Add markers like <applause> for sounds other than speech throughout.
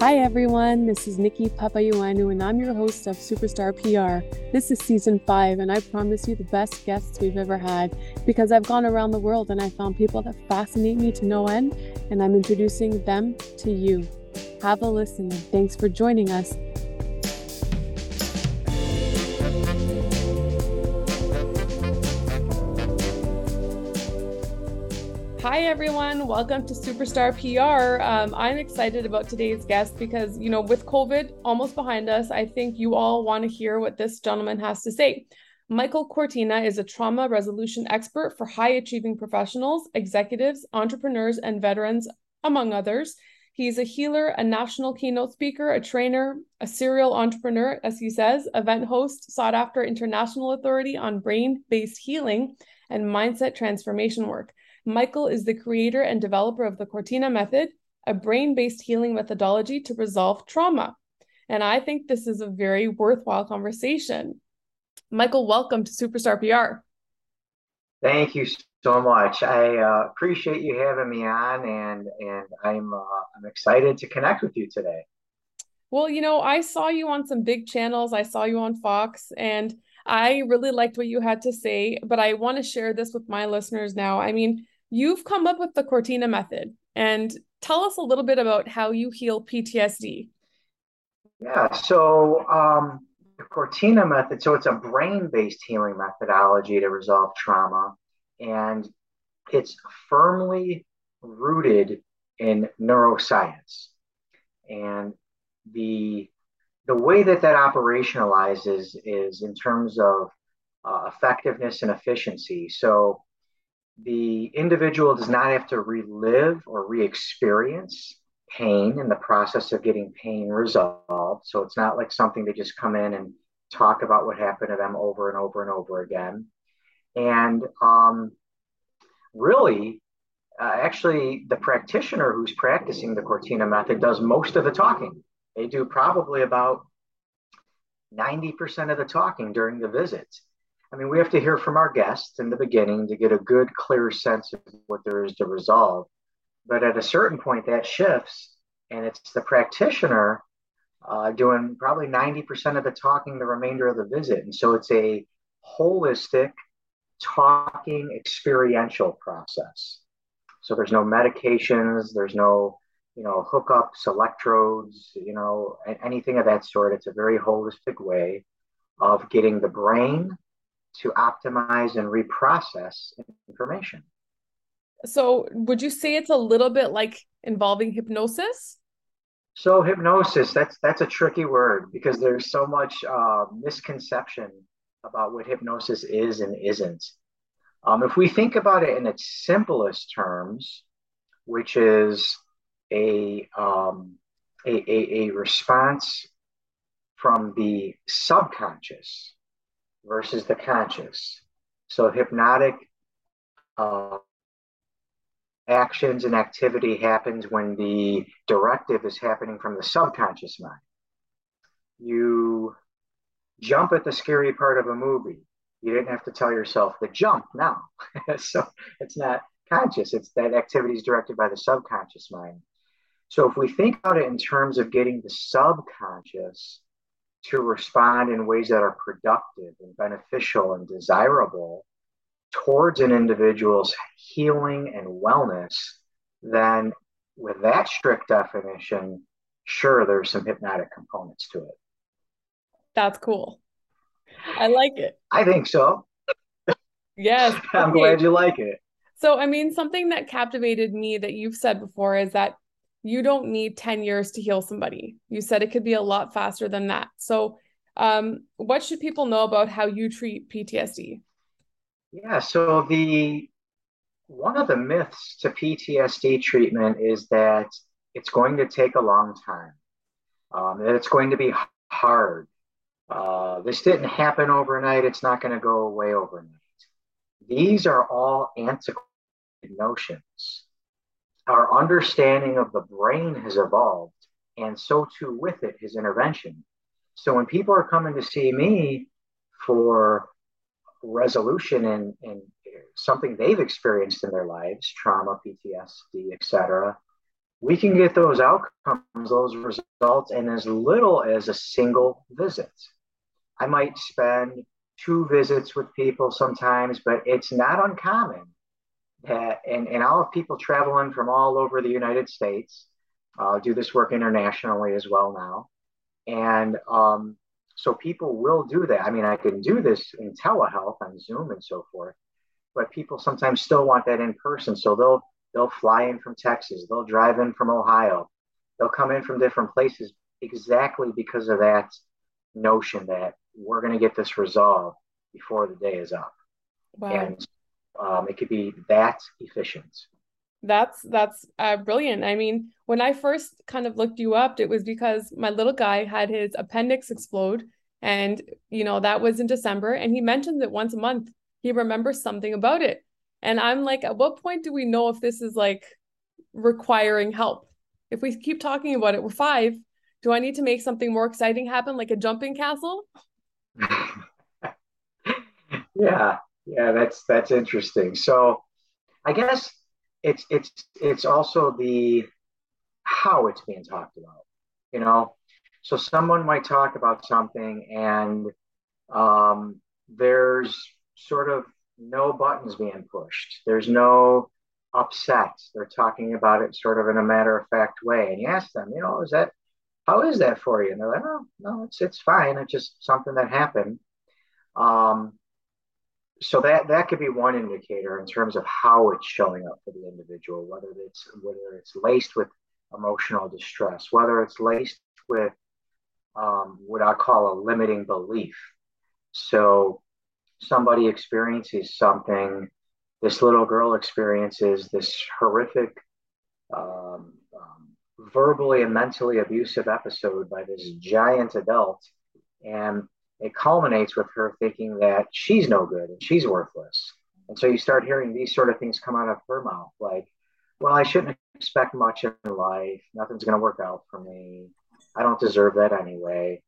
Hi everyone, this is Nikki Papayuanu and I'm your host of Superstar PR. This is season 5 and I promise you the best guests we've ever had because I've gone around the world and I found people that fascinate me to no end and I'm introducing them to you. Have a listen thanks for joining us Hi, everyone. Welcome to Superstar PR. Um, I'm excited about today's guest because, you know, with COVID almost behind us, I think you all want to hear what this gentleman has to say. Michael Cortina is a trauma resolution expert for high achieving professionals, executives, entrepreneurs, and veterans, among others. He's a healer, a national keynote speaker, a trainer, a serial entrepreneur, as he says, event host, sought after international authority on brain based healing and mindset transformation work. Michael is the creator and developer of the Cortina Method, a brain based healing methodology to resolve trauma. And I think this is a very worthwhile conversation. Michael, welcome to Superstar PR. Thank you so much. I uh, appreciate you having me on, and and I'm uh, I'm excited to connect with you today. Well, you know, I saw you on some big channels. I saw you on Fox, and I really liked what you had to say. But I want to share this with my listeners now. I mean, you've come up with the Cortina method and tell us a little bit about how you heal PTSD. Yeah, so um, the Cortina method, so it's a brain based healing methodology to resolve trauma, and it's firmly rooted in neuroscience. And the the way that that operationalizes is in terms of uh, effectiveness and efficiency. So the individual does not have to relive or re experience pain in the process of getting pain resolved. So it's not like something they just come in and talk about what happened to them over and over and over again. And um, really, uh, actually, the practitioner who's practicing the Cortina method does most of the talking. They do probably about 90% of the talking during the visit. I mean, we have to hear from our guests in the beginning to get a good, clear sense of what there is to resolve. But at a certain point, that shifts, and it's the practitioner uh, doing probably 90% of the talking the remainder of the visit. And so it's a holistic, talking, experiential process. So there's no medications, there's no you know hookups, electrodes, you know anything of that sort. It's a very holistic way of getting the brain to optimize and reprocess information. So, would you say it's a little bit like involving hypnosis? So, hypnosis that's that's a tricky word because there's so much uh, misconception about what hypnosis is and isn't. Um, if we think about it in its simplest terms, which is a, um, a, a, a response from the subconscious versus the conscious. So hypnotic uh, actions and activity happens when the directive is happening from the subconscious mind. You jump at the scary part of a movie. You didn't have to tell yourself the jump now. <laughs> so it's not conscious. It's that activity is directed by the subconscious mind. So if we think about it in terms of getting the subconscious to respond in ways that are productive and beneficial and desirable towards an individual's healing and wellness, then with that strict definition, sure, there's some hypnotic components to it. That's cool. I like it. I think so. Yes. <laughs> I'm okay. glad you like it. So, I mean, something that captivated me that you've said before is that you don't need 10 years to heal somebody. You said it could be a lot faster than that. So, um, what should people know about how you treat PTSD? Yeah, so the one of the myths to PTSD treatment is that it's going to take a long time, um, that it's going to be hard. Uh, this didn't happen overnight, it's not going to go away overnight. These are all antiquated notions our understanding of the brain has evolved, and so too with it, his intervention. So when people are coming to see me for resolution and, and something they've experienced in their lives, trauma, PTSD, etc., we can get those outcomes, those results in as little as a single visit. I might spend two visits with people sometimes, but it's not uncommon that, and, and I'll have people traveling from all over the United States. Uh, do this work internationally as well now. And um, so people will do that. I mean, I can do this in telehealth on Zoom and so forth, but people sometimes still want that in person. So they'll they'll fly in from Texas, they'll drive in from Ohio, they'll come in from different places exactly because of that notion that we're going to get this resolved before the day is up. Wow. And um, it could be that efficient. That's that's uh, brilliant. I mean, when I first kind of looked you up, it was because my little guy had his appendix explode, and you know that was in December, and he mentioned that once a month he remembers something about it, and I'm like, at what point do we know if this is like requiring help? If we keep talking about it, we're five. Do I need to make something more exciting happen, like a jumping castle? <laughs> yeah, yeah, that's that's interesting. So, I guess it's it's it's also the how it's being talked about. You know, so someone might talk about something and um, there's sort of no buttons being pushed. There's no upset. They're talking about it sort of in a matter of fact way. And you ask them, you know, is that how is that for you? And they're like, oh, no, it's it's fine. It's just something that happened. Um, so that that could be one indicator in terms of how it's showing up for the individual, whether it's whether it's laced with emotional distress, whether it's laced with um, what I call a limiting belief. So somebody experiences something, this little girl experiences this horrific, um, um, verbally and mentally abusive episode by this giant adult. And it culminates with her thinking that she's no good and she's worthless. And so you start hearing these sort of things come out of her mouth like, well, I shouldn't expect much in life. Nothing's going to work out for me. I don't deserve that anyway.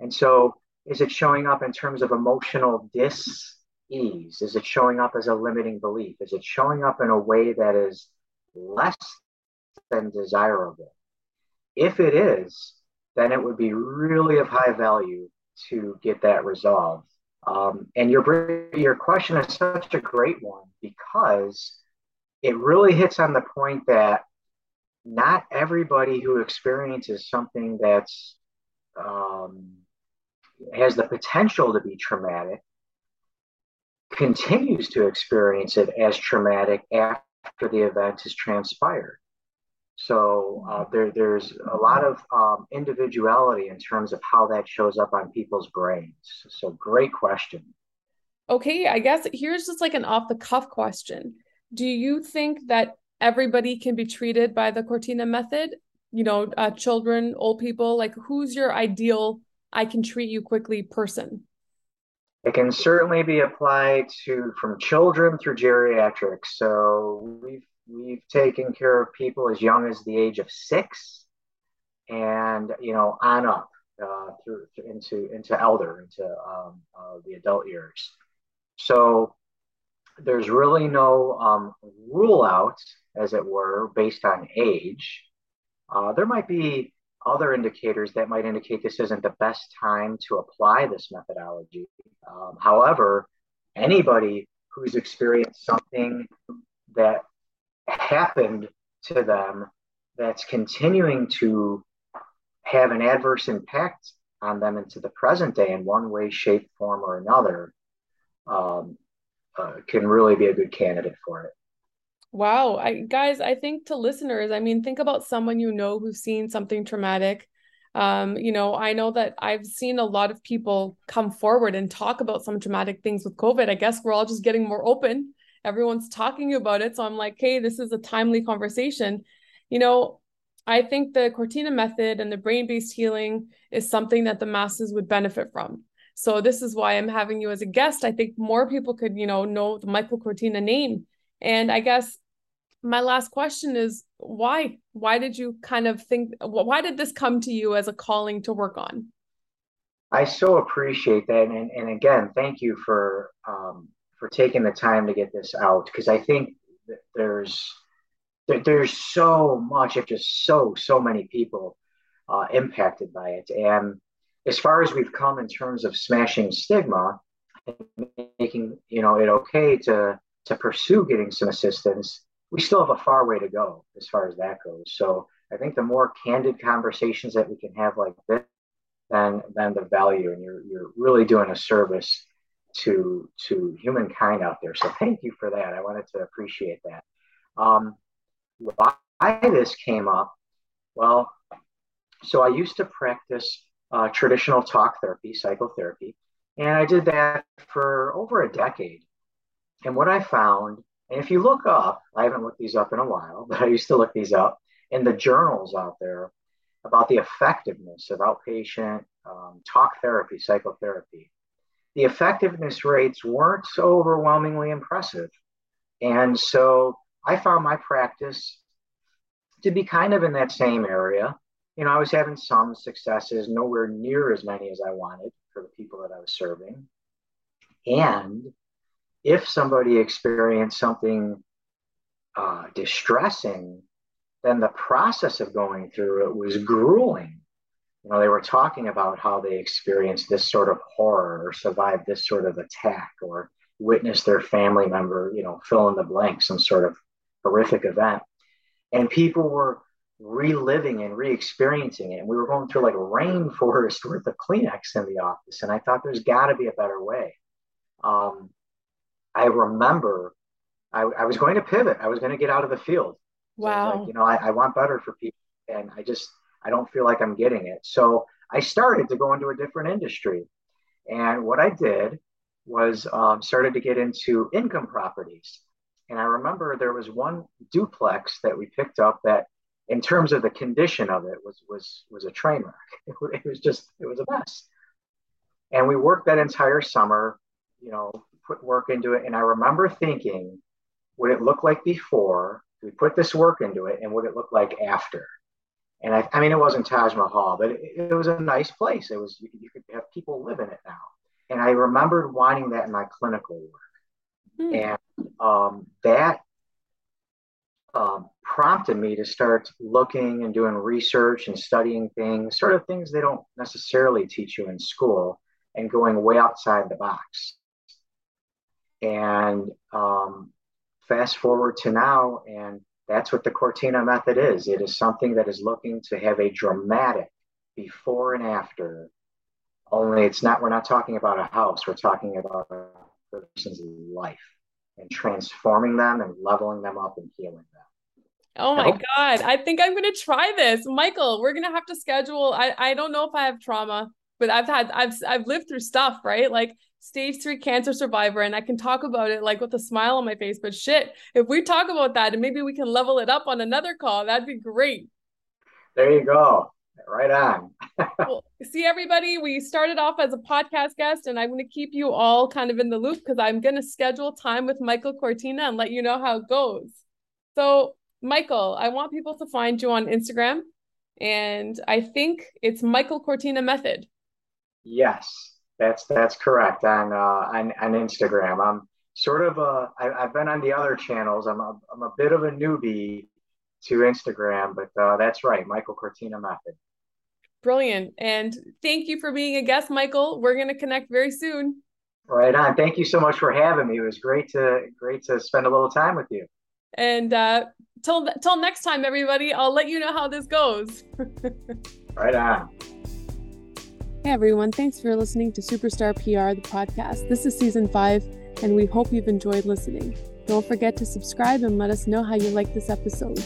And so is it showing up in terms of emotional dis ease? Is it showing up as a limiting belief? Is it showing up in a way that is less than desirable? If it is, then it would be really of high value to get that resolved. Um, and your your question is such a great one because it really hits on the point that not everybody who experiences something that's um, has the potential to be traumatic continues to experience it as traumatic after the event has transpired. So uh, there, there's a lot of um, individuality in terms of how that shows up on people's brains. So great question. Okay, I guess here's just like an off the cuff question. Do you think that everybody can be treated by the Cortina method? You know, uh, children, old people, like who's your ideal I can treat you quickly person? It can certainly be applied to from children through geriatrics. So we've we've taken care of people as young as the age of six, and you know on up uh, through into into elder into um, uh, the adult years. So there's really no um, rule out, as it were, based on age. Uh, there might be other indicators that might indicate this isn't the best time to apply this methodology. Um, however, anybody who's experienced something that happened to them that's continuing to have an adverse impact on them into the present day in one way, shape, form, or another um, uh, can really be a good candidate for it. Wow. I guys, I think to listeners, I mean, think about someone you know who's seen something traumatic. Um, you know, I know that I've seen a lot of people come forward and talk about some traumatic things with COVID. I guess we're all just getting more open. Everyone's talking about it. So I'm like, hey, this is a timely conversation. You know, I think the Cortina method and the brain based healing is something that the masses would benefit from. So this is why I'm having you as a guest. I think more people could, you know, know the Michael Cortina name. And I guess my last question is why? Why did you kind of think why did this come to you as a calling to work on? I so appreciate that. And, and again, thank you for um, for taking the time to get this out because I think there's there, there's so much, if just so, so many people uh, impacted by it. And as far as we've come in terms of smashing stigma, making you know it okay to to pursue getting some assistance, we still have a far way to go as far as that goes. So I think the more candid conversations that we can have like this, then then the value, and you're you're really doing a service to to humankind out there. So thank you for that. I wanted to appreciate that. Um, why this came up? Well, so I used to practice uh, traditional talk therapy, psychotherapy, and I did that for over a decade. And what I found, and if you look up, I haven't looked these up in a while, but I used to look these up in the journals out there about the effectiveness of outpatient um, talk therapy, psychotherapy. The effectiveness rates weren't so overwhelmingly impressive. And so I found my practice to be kind of in that same area. You know, I was having some successes, nowhere near as many as I wanted for the people that I was serving. And if somebody experienced something uh, distressing, then the process of going through it was grueling. You know, they were talking about how they experienced this sort of horror or survived this sort of attack or witnessed their family member, you know, fill in the blank, some sort of horrific event. And people were reliving and re-experiencing it. And we were going through like a rainforest worth of Kleenex in the office. And I thought there's got to be a better way. Um, I remember I, I, was going to pivot. I was going to get out of the field. Wow. So like, you know, I, I want better for people. And I just, I don't feel like I'm getting it. So I started to go into a different industry. And what I did was um, started to get into income properties. And I remember there was one duplex that we picked up that in terms of the condition of it was was was a train wreck. <laughs> It, it was just it was a mess. And we worked that entire summer, you know, put work into it. And I remember thinking, would it look like before we put this work into it, and would it look like after? And I, I mean, it wasn't Taj Mahal, but it, it was a nice place. It was you could, you could have people live in it now. And I remembered wanting that in my clinical work, hmm. and um, that um, prompted me to start looking and doing research and studying things, sort of things they don't necessarily teach you in school, and going way outside the box. And um, fast forward to now, and that's what the Cortina method is. It is something that is looking to have a dramatic before and after. Only it's not, we're not talking about a house, we're talking about a person's life and transforming them and leveling them up and healing them. Oh my nope. God. I think I'm going to try this. Michael, we're going to have to schedule. I, I don't know if I have trauma, but I've had, I've, I've lived through stuff, right? Like stage three cancer survivor, and I can talk about it like with a smile on my face. But shit, if we talk about that and maybe we can level it up on another call, that'd be great. There you go. Right on. <laughs> well, see, everybody, we started off as a podcast guest, and I'm going to keep you all kind of in the loop because I'm going to schedule time with Michael Cortina and let you know how it goes. So, Michael, I want people to find you on Instagram, and I think it's Michael Cortina Method. Yes, that's that's correct on uh, on, on Instagram. I'm sort of a I, I've been on the other channels. I'm a I'm a bit of a newbie to Instagram, but uh, that's right, Michael Cortina Method. Brilliant. And thank you for being a guest, Michael. We're going to connect very soon. Right on. Thank you so much for having me. It was great to great to spend a little time with you. And uh, till till next time, everybody. I'll let you know how this goes. <laughs> right on. Hey everyone, thanks for listening to Superstar PR, the podcast. This is season five, and we hope you've enjoyed listening. Don't forget to subscribe and let us know how you like this episode.